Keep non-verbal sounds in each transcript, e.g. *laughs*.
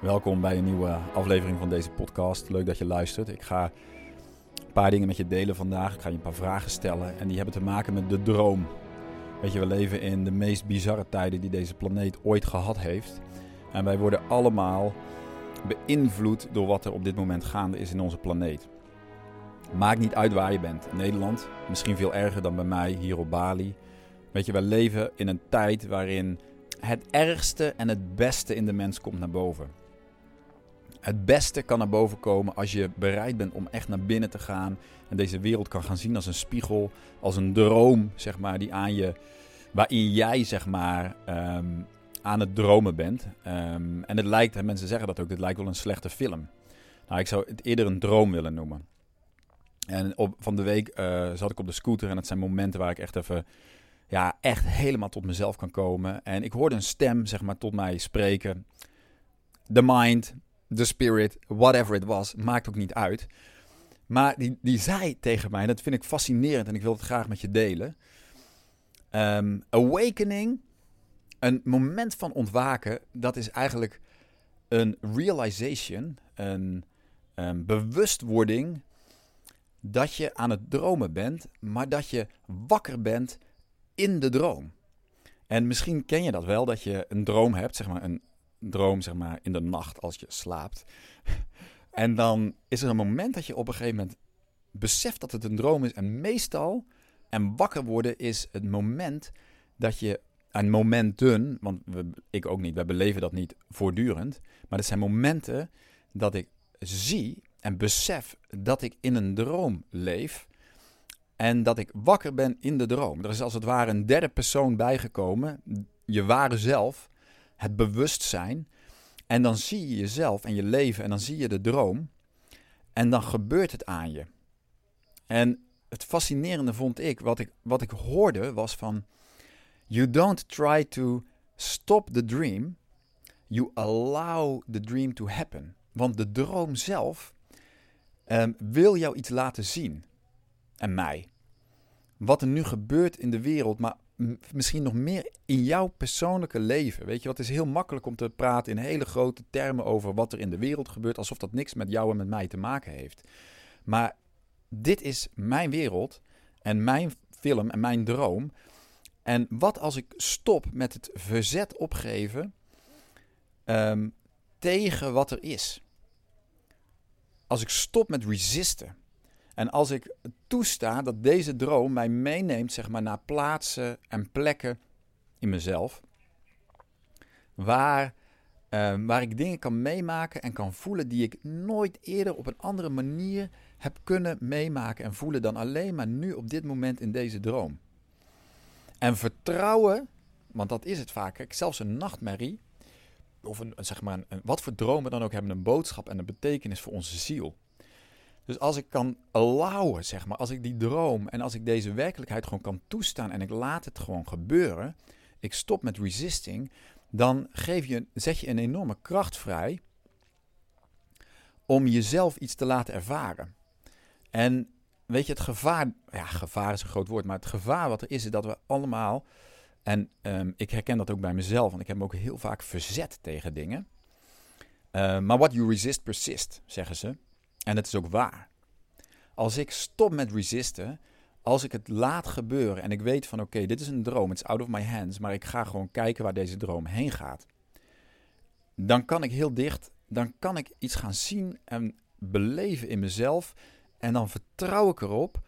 Welkom bij een nieuwe aflevering van deze podcast. Leuk dat je luistert. Ik ga een paar dingen met je delen vandaag. Ik ga je een paar vragen stellen en die hebben te maken met de droom. Weet je, we leven in de meest bizarre tijden die deze planeet ooit gehad heeft. En wij worden allemaal beïnvloed door wat er op dit moment gaande is in onze planeet. Maakt niet uit waar je bent. Nederland, misschien veel erger dan bij mij hier op Bali. Weet je, wij leven in een tijd waarin het ergste en het beste in de mens komt naar boven. Het beste kan naar boven komen als je bereid bent om echt naar binnen te gaan. En deze wereld kan gaan zien als een spiegel, als een droom, zeg maar, die aan je, waarin jij, zeg maar, ehm, aan het dromen bent. Ehm, en het lijkt, mensen zeggen dat ook, dit lijkt wel een slechte film. Nou, ik zou het eerder een droom willen noemen. En op, van de week uh, zat ik op de scooter en het zijn momenten waar ik echt even, ja, echt helemaal tot mezelf kan komen. En ik hoorde een stem, zeg maar, tot mij spreken. The mind, the spirit, whatever it was, maakt ook niet uit. Maar die, die zei tegen mij, dat vind ik fascinerend en ik wil het graag met je delen. Um, awakening, een moment van ontwaken, dat is eigenlijk een realization, een um, bewustwording dat je aan het dromen bent, maar dat je wakker bent in de droom. En misschien ken je dat wel, dat je een droom hebt, zeg maar een droom zeg maar in de nacht als je slaapt. *laughs* en dan is er een moment dat je op een gegeven moment beseft dat het een droom is. En meestal, en wakker worden is het moment dat je, een momenten, want ik ook niet, we beleven dat niet voortdurend. Maar het zijn momenten dat ik zie en besef dat ik in een droom leef. En dat ik wakker ben in de droom. Er is als het ware een derde persoon bijgekomen. Je ware zelf het bewustzijn. En dan zie je jezelf en je leven en dan zie je de droom. En dan gebeurt het aan je. En het fascinerende vond ik, wat ik, wat ik hoorde was van... You don't try to stop the dream. You allow the dream to happen. Want de droom zelf um, wil jou iets laten zien. En mij. Wat er nu gebeurt in de wereld, maar misschien nog meer in jouw persoonlijke leven. Weet je, wat is heel makkelijk om te praten in hele grote termen over wat er in de wereld gebeurt, alsof dat niks met jou en met mij te maken heeft. Maar dit is mijn wereld en mijn film en mijn droom. En wat als ik stop met het verzet opgeven um, tegen wat er is? Als ik stop met resisten. En als ik toesta dat deze droom mij meeneemt zeg maar, naar plaatsen en plekken in mezelf, waar, uh, waar ik dingen kan meemaken en kan voelen die ik nooit eerder op een andere manier heb kunnen meemaken en voelen dan alleen maar nu op dit moment in deze droom. En vertrouwen, want dat is het vaak, zelfs een nachtmerrie, of een, zeg maar een, wat voor dromen dan ook hebben een boodschap en een betekenis voor onze ziel. Dus als ik kan allowen, zeg maar, als ik die droom en als ik deze werkelijkheid gewoon kan toestaan en ik laat het gewoon gebeuren, ik stop met resisting, dan geef je, zet je een enorme kracht vrij om jezelf iets te laten ervaren. En weet je, het gevaar, ja, gevaar is een groot woord, maar het gevaar wat er is, is dat we allemaal, en um, ik herken dat ook bij mezelf, want ik heb me ook heel vaak verzet tegen dingen. Uh, maar what you resist persist, zeggen ze. En het is ook waar. Als ik stop met resisten, als ik het laat gebeuren en ik weet van oké, dit is een droom, it's out of my hands, maar ik ga gewoon kijken waar deze droom heen gaat. Dan kan ik heel dicht, dan kan ik iets gaan zien en beleven in mezelf en dan vertrouw ik erop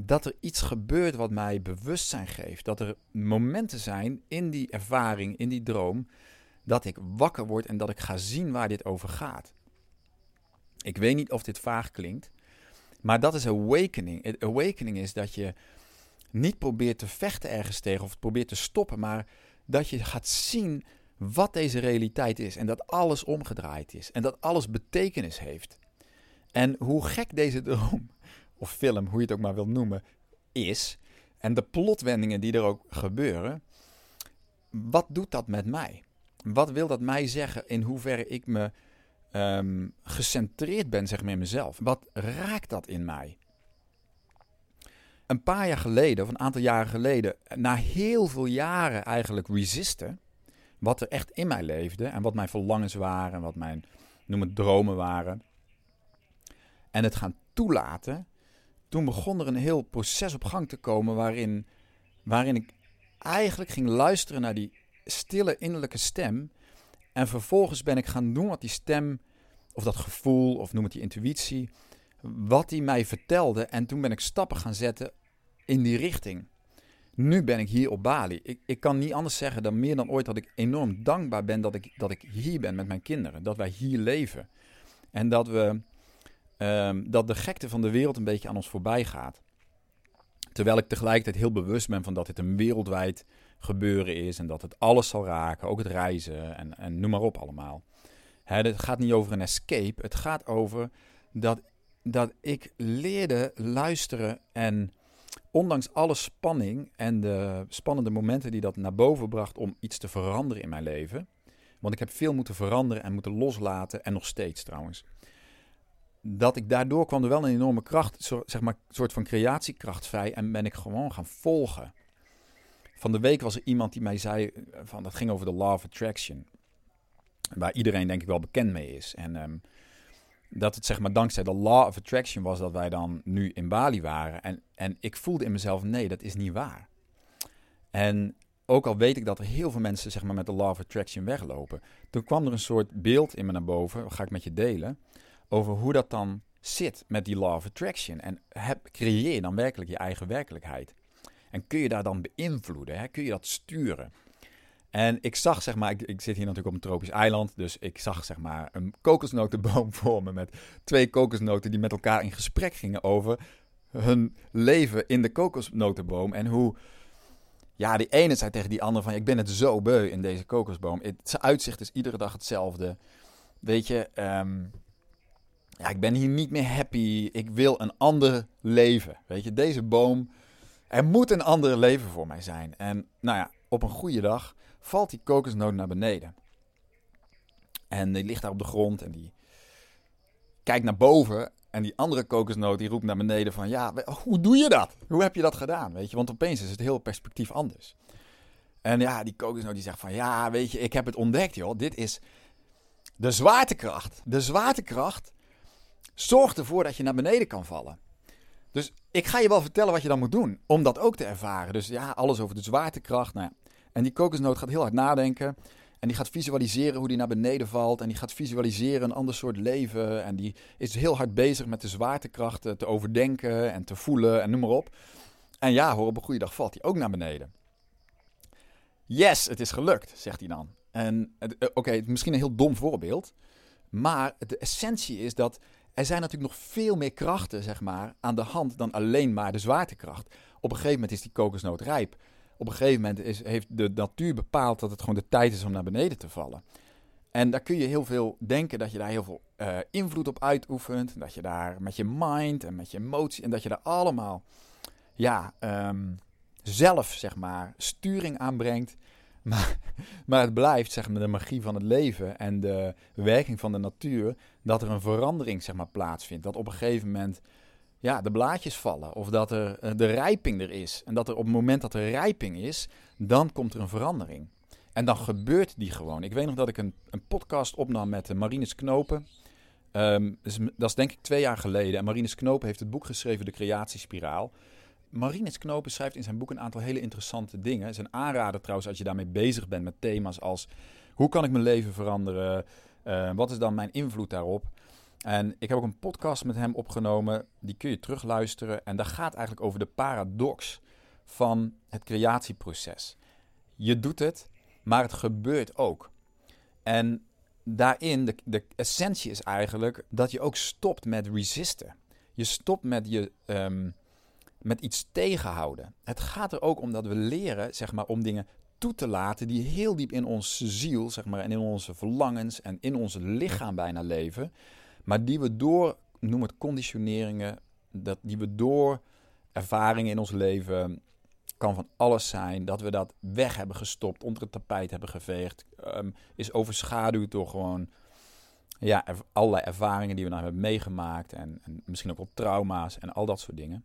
dat er iets gebeurt wat mij bewustzijn geeft. Dat er momenten zijn in die ervaring, in die droom, dat ik wakker word en dat ik ga zien waar dit over gaat. Ik weet niet of dit vaag klinkt, maar dat is awakening. Awakening is dat je niet probeert te vechten ergens tegen of probeert te stoppen, maar dat je gaat zien wat deze realiteit is en dat alles omgedraaid is en dat alles betekenis heeft. En hoe gek deze droom of film, hoe je het ook maar wilt noemen, is en de plotwendingen die er ook gebeuren, wat doet dat met mij? Wat wil dat mij zeggen in hoeverre ik me um, gecentreerd ben zeg maar, in mezelf. Wat raakt dat in mij? Een paar jaar geleden, of een aantal jaren geleden, na heel veel jaren eigenlijk resisten, wat er echt in mij leefde en wat mijn verlangens waren en wat mijn, noem het, dromen waren. En het gaan toelaten, toen begon er een heel proces op gang te komen waarin, waarin ik eigenlijk ging luisteren naar die stille innerlijke stem. En vervolgens ben ik gaan doen wat die stem, of dat gevoel, of noem het die intuïtie, wat die mij vertelde. En toen ben ik stappen gaan zetten in die richting. Nu ben ik hier op Bali. Ik, ik kan niet anders zeggen dan meer dan ooit dat ik enorm dankbaar ben dat ik, dat ik hier ben met mijn kinderen. Dat wij hier leven. En dat, we, ehm, dat de gekte van de wereld een beetje aan ons voorbij gaat. Terwijl ik tegelijkertijd heel bewust ben van dat dit een wereldwijd gebeuren is. En dat het alles zal raken, ook het reizen en, en noem maar op allemaal. Het gaat niet over een escape. Het gaat over dat, dat ik leerde luisteren en ondanks alle spanning en de spannende momenten die dat naar boven bracht om iets te veranderen in mijn leven. Want ik heb veel moeten veranderen en moeten loslaten en nog steeds trouwens. Dat ik daardoor kwam er wel een enorme kracht, zeg maar, een soort van creatiekracht vrij en ben ik gewoon gaan volgen. Van de week was er iemand die mij zei, van, dat ging over de Law of Attraction. Waar iedereen denk ik wel bekend mee is. En um, dat het zeg maar dankzij de law of attraction was dat wij dan nu in Bali waren. En, en ik voelde in mezelf, nee, dat is niet waar. En ook al weet ik dat er heel veel mensen zeg maar, met de law of attraction weglopen. Toen kwam er een soort beeld in me naar boven, ga ik met je delen, over hoe dat dan zit met die law of attraction. En heb, creëer dan werkelijk je eigen werkelijkheid. En kun je daar dan beïnvloeden? Hè? Kun je dat sturen? En ik zag, zeg maar, ik, ik, zit hier natuurlijk op een tropisch eiland. Dus ik zag, zeg maar, een kokosnotenboom *laughs* voor me. Met twee kokosnoten die met elkaar in gesprek gingen over hun leven in de kokosnotenboom. En hoe, ja, die ene zei tegen die andere van, ik ben het zo beu in deze kokosboom. Het, uitzicht is iedere dag hetzelfde. Weet je, ehm, ja, ik ben hier niet meer happy. Ik wil een ander leven. Weet je, deze boom, er moet een ander leven voor mij zijn. En nou ja, op een goede dag valt die kokosnoot naar beneden. En die ligt daar op de grond en die kijkt naar boven. En die andere kokosnoot die roept naar beneden van... Ja, hoe doe je dat? Hoe heb je dat gedaan? Weet je, want opeens is het heel perspectief anders. En ja, die kokosnoot die zegt van... Ja, weet je, ik heb het ontdekt, joh. Dit is de zwaartekracht. De zwaartekracht zorgt ervoor dat je naar beneden kan vallen. Dus ik ga je wel vertellen wat je dan moet doen om dat ook te ervaren. Dus ja, alles over de zwaartekracht. Nou ja, en die kokosnoot gaat heel hard nadenken. En die gaat visualiseren hoe die naar beneden valt. En die gaat visualiseren een ander soort leven. En die is heel hard bezig met de zwaartekrachten te overdenken en te voelen en noem maar op. En ja, hoor, op een goede dag valt hij ook naar beneden. Yes, het is gelukt, zegt hij dan. En eh, oké, misschien een heel dom voorbeeld. Maar de essentie is dat er zijn natuurlijk nog veel meer krachten zeg maar, aan de hand dan alleen maar de zwaartekracht. Op een gegeven moment is die kokosnoot rijp op een gegeven moment is, heeft de natuur bepaald dat het gewoon de tijd is om naar beneden te vallen. En daar kun je heel veel denken dat je daar heel veel uh, invloed op uitoefent. Dat je daar met je mind en met je emotie en dat je daar allemaal ja, um, zelf zeg maar sturing aanbrengt. *laughs* Maar, maar het blijft zeg maar de magie van het leven en de werking van de natuur dat er een verandering zeg maar plaatsvindt. Dat op een gegeven moment ja, de blaadjes vallen. Of dat er eh, de rijping er is. En dat er op het moment dat er rijping is, dan komt er een verandering. En dan gebeurt die gewoon. Ik weet nog dat ik een, een podcast opnam met uh, Marinus Knopen. Um, dat is denk ik twee jaar geleden. En Marinus Knopen heeft het boek geschreven, De Creatiespiraal. Marinus Knopen schrijft in zijn boek een aantal hele interessante dingen. Het is een aanrader trouwens als je daarmee bezig bent met thema's als... Hoe kan ik mijn leven veranderen? Uh, wat is dan mijn invloed daarop? En ik heb ook een podcast met hem opgenomen, die kun je terugluisteren. En dat gaat eigenlijk over de paradox van het creatieproces. Je doet het, maar het gebeurt ook. En daarin, de, de essentie is eigenlijk dat je ook stopt met resisten. Je stopt met, je, um, met iets tegenhouden. Het gaat er ook om dat we leren, zeg maar, om dingen toe te laten die heel diep in onze ziel, zeg maar, en in onze verlangens en in ons lichaam bijna leven. Maar die we door, noem het conditioneringen, dat, die we door ervaringen in ons leven, kan van alles zijn, dat we dat weg hebben gestopt, onder het tapijt hebben geveegd, um, is overschaduwd door gewoon ja, allerlei ervaringen die we nou hebben meegemaakt en, en misschien ook wel trauma's en al dat soort dingen.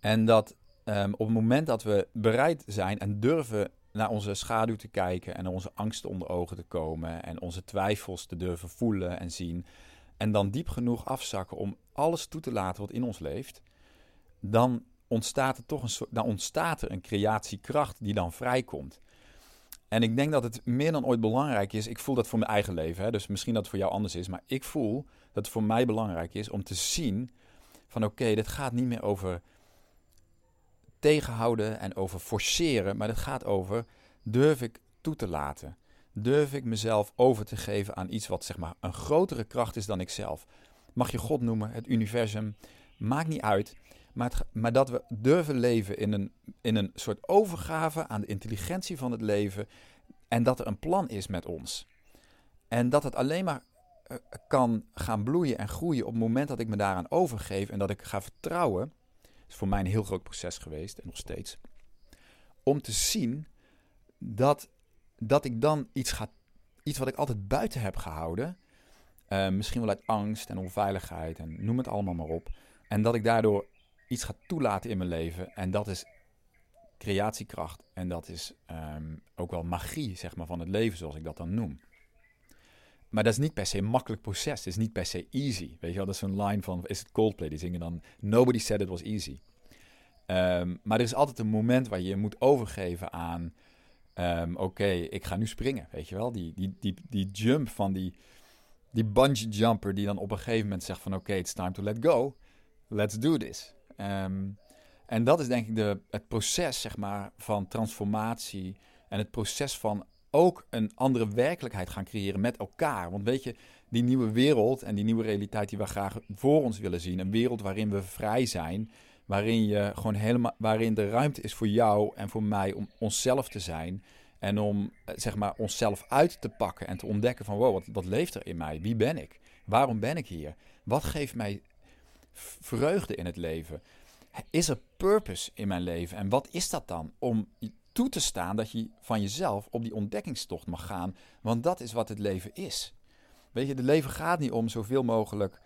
En dat um, op het moment dat we bereid zijn en durven naar onze schaduw te kijken en onze angsten onder ogen te komen en onze twijfels te durven voelen en zien. En dan diep genoeg afzakken om alles toe te laten wat in ons leeft, dan ontstaat er toch een soort, dan ontstaat er een creatiekracht die dan vrijkomt. En ik denk dat het meer dan ooit belangrijk is. Ik voel dat voor mijn eigen leven, hè, dus misschien dat het voor jou anders is, maar ik voel dat het voor mij belangrijk is om te zien van oké, dit gaat niet meer over tegenhouden en over forceren, maar het gaat over durf ik toe te laten. Durf ik mezelf over te geven aan iets wat zeg maar een grotere kracht is dan ikzelf. Mag je God noemen, het universum, maakt niet uit. Maar, maar dat we durven leven in een, in een soort overgave aan de intelligentie van het leven. En dat er een plan is met ons. En dat het alleen maar eh, kan gaan bloeien en groeien op het moment dat ik me daaraan overgeef en dat ik ga vertrouwen. Is voor mij een heel groot proces geweest en nog steeds. Om te zien dat, dat ik dan iets ga, iets wat ik altijd buiten heb gehouden. Uh, misschien wel uit angst en onveiligheid en noem het allemaal maar op. En dat ik daardoor iets ga toelaten in mijn leven. En dat is creatiekracht. En dat is um, ook wel magie, zeg maar, van het leven, zoals ik dat dan noem. Maar dat is niet per se een makkelijk proces. Het is niet per se easy. Weet je wel, dat is een line van, is het Coldplay? Die zingen dan, nobody said it was easy. Um, maar er is altijd een moment waar je je moet overgeven aan, um, oké, ik ga nu springen, weet je wel. Die, die, die, die jump van die, die bungee jumper die dan op een gegeven moment zegt van, oké, it's time to let go. Let's do this. Um, en dat is denk ik de, het proces zeg maar, van transformatie en het proces van ook een andere werkelijkheid gaan creëren met elkaar. Want weet je, die nieuwe wereld en die nieuwe realiteit die we graag voor ons willen zien, een wereld waarin we vrij zijn, waarin, je gewoon helemaal, waarin de ruimte is voor jou en voor mij om onszelf te zijn. En om eh, zeg maar, onszelf uit te pakken en te ontdekken van wow, wat, wat leeft er in mij? Wie ben ik? Waarom ben ik hier? Wat geeft mij vreugde in het leven? Is er purpose in mijn leven? En wat is dat dan? Om toe te staan dat je van jezelf op die ontdekkingstocht mag gaan. Want dat is wat het leven is. Weet je, het leven gaat niet om zoveel mogelijk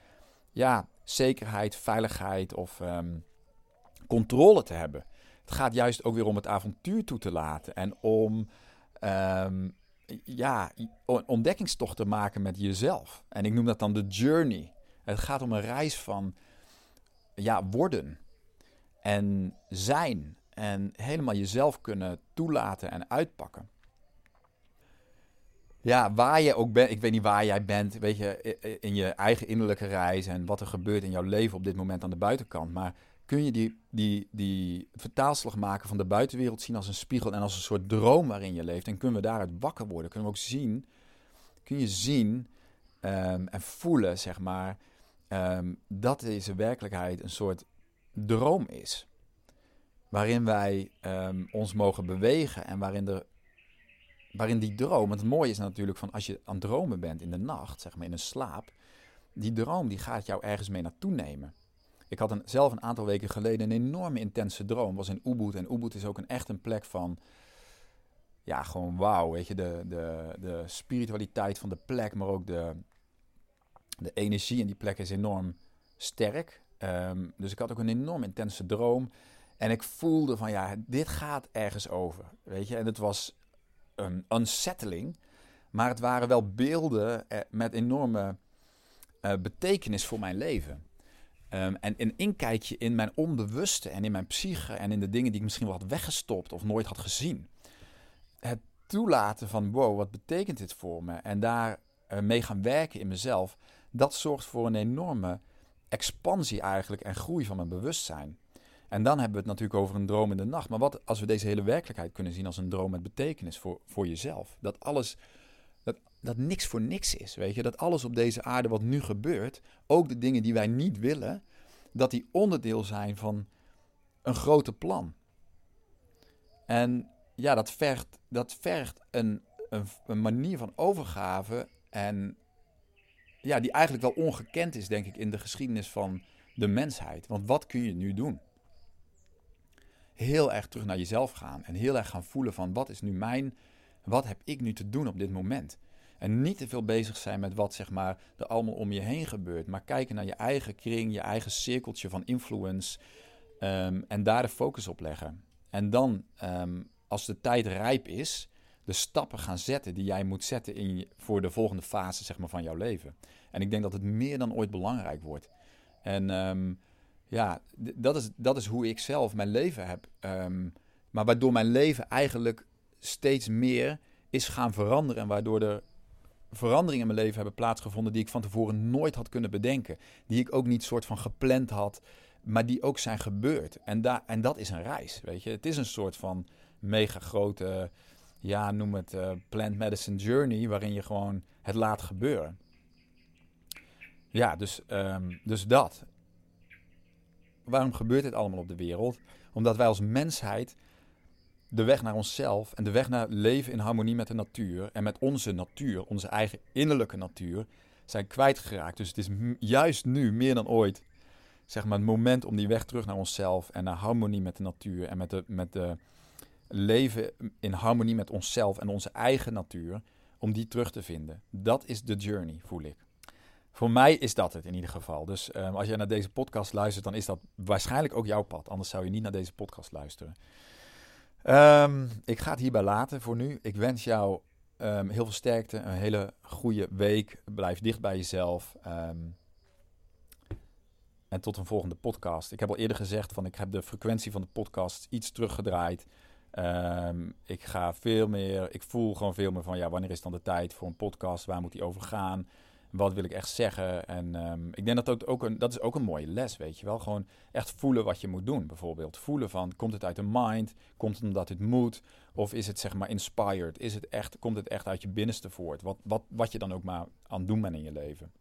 ja, zekerheid, veiligheid of um, controle te hebben. Het gaat juist ook weer om het avontuur toe te laten en om um, ja, een ontdekkingstocht te maken met jezelf. En ik noem dat dan de journey. Het gaat om een reis van ja, worden en zijn en helemaal jezelf kunnen toelaten en uitpakken. Ja, waar je ook bent, ik weet niet waar jij bent, weet je, in je eigen innerlijke reis en wat er gebeurt in jouw leven op dit moment aan de buitenkant. Maar kun je die, die, die vertaalslag maken van de buitenwereld zien als een spiegel en als een soort droom waarin je leeft. En kunnen we daaruit wakker worden? Kunnen we ook zien, kun je zien um, en voelen, zeg maar, um, dat deze werkelijkheid een soort droom is. Waarin wij um, ons mogen bewegen en waarin, de, waarin die droom. Want het mooie is natuurlijk van als je aan het dromen bent in de nacht, zeg maar in een slaap. Die droom die gaat jou ergens mee naartoe nemen. Ik had een, zelf een aantal weken geleden een enorme intense droom. was in Ubud. En Ubud is ook een, echt een plek van. Ja, gewoon wauw. Weet je, de, de, de spiritualiteit van de plek, maar ook de, de energie in die plek is enorm sterk. Um, dus ik had ook een enorm intense droom. En ik voelde van ja, dit gaat ergens over. Weet je, en het was een unsettling. Maar het waren wel beelden eh, met enorme uh, betekenis voor mijn leven. Um, en een inkijkje in mijn onbewuste en in mijn psyche en in de dingen die ik misschien wel had weggestopt of nooit had gezien. Het toelaten van wow, wat betekent dit voor me? En daar uh, mee gaan werken in mezelf, dat zorgt voor een enorme expansie eigenlijk en groei van mijn bewustzijn. En dan hebben we het natuurlijk over een droom in de nacht. Maar wat als we deze hele werkelijkheid kunnen zien als een droom met betekenis voor, voor jezelf? Dat alles, dat, dat niks voor niks is, weet je? Dat alles op deze aarde wat nu gebeurt, ook de dingen die wij niet willen, dat die onderdeel zijn van een grote plan. En ja, dat vergt, dat vergt een, een, een manier van overgave en ja, die eigenlijk wel ongekend is, denk ik, in de geschiedenis van de mensheid. Want wat kun je nu doen? Heel erg terug naar jezelf gaan en heel erg gaan voelen van wat is nu mijn, wat heb ik nu te doen op dit moment? En niet te veel bezig zijn met wat zeg maar er allemaal om je heen gebeurt, maar kijken naar je eigen kring, je eigen cirkeltje van influence um, en daar de focus op leggen. En dan um, als de tijd rijp is, de stappen gaan zetten die jij moet zetten in voor de volgende fase zeg maar, van jouw leven. En ik denk dat het meer dan ooit belangrijk wordt. En ehm, ja, dat is, dat is hoe ik zelf mijn leven heb. Um, maar waardoor mijn leven eigenlijk steeds meer is gaan veranderen. En waardoor er veranderingen in mijn leven hebben plaatsgevonden die ik van tevoren nooit had kunnen bedenken. Die ik ook niet soort van gepland had, maar die ook zijn gebeurd. En, daar en dat is een reis, weet je. Het is een soort van mega grote, ja, noem het uh, plant medicine journey, waarin je gewoon het laat gebeuren. Ja, dus, um, dus dat. Waarom gebeurt dit allemaal op de wereld? Omdat wij als mensheid de weg naar onszelf en de weg naar leven in harmonie met de natuur en met onze natuur, onze eigen innerlijke natuur, zijn kwijtgeraakt. Dus het is juist nu meer dan ooit zeg maar, het moment om die weg terug naar onszelf en naar harmonie met de natuur en met de, met de leven in harmonie met onszelf en onze eigen natuur, om die terug te vinden. Dat is de journey, voel ik. Voor mij is dat het in ieder geval. Dus um, als je naar deze podcast luistert, dan is dat waarschijnlijk ook jouw pad. Anders zou je niet naar deze podcast luisteren. Um, ik ga het hierbij laten voor nu. Ik wens jou um, heel veel sterkte, een hele goede week. Blijf dicht bij jezelf. En tot een volgende podcast. Ik heb al eerder gezegd van ik heb de frequentie van de podcast iets teruggedraaid. ik ga veel meer, ik voel gewoon veel meer van ja, wanneer is dan de tijd voor een podcast? Waar moet die over gaan? Wat wil ik echt zeggen? En um, ik denk dat dat ook een, dat is ook een mooie les, weet je wel. Gewoon echt voelen wat je moet doen, bijvoorbeeld. Voelen van, komt het uit de mind? Komt het omdat het moet? Of is het zeg maar inspired? Is het echt, komt het echt uit je binnenste voort? Wat, wat, wat je dan ook maar aan doen bent in je leven.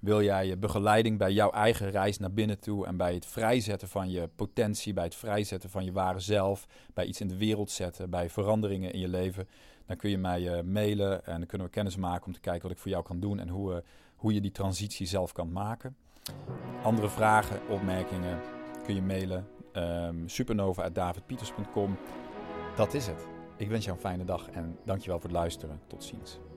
Wil jij je begeleiding bij jouw eigen reis naar binnen toe en bij het vrijzetten van je potentie, bij het vrijzetten van je ware zelf, bij iets in de wereld zetten, bij veranderingen in je leven, dan kun je mij uh, mailen en dan kunnen we kennis maken om te kijken wat ik voor jou kan doen en hoe, uh, hoe je die transitie zelf kan maken. Andere vragen, opmerkingen kun je mailen um, supernova.davidpieters.com. Dat is het. Ik wens jou een fijne dag en dankjewel voor het luisteren. Tot ziens.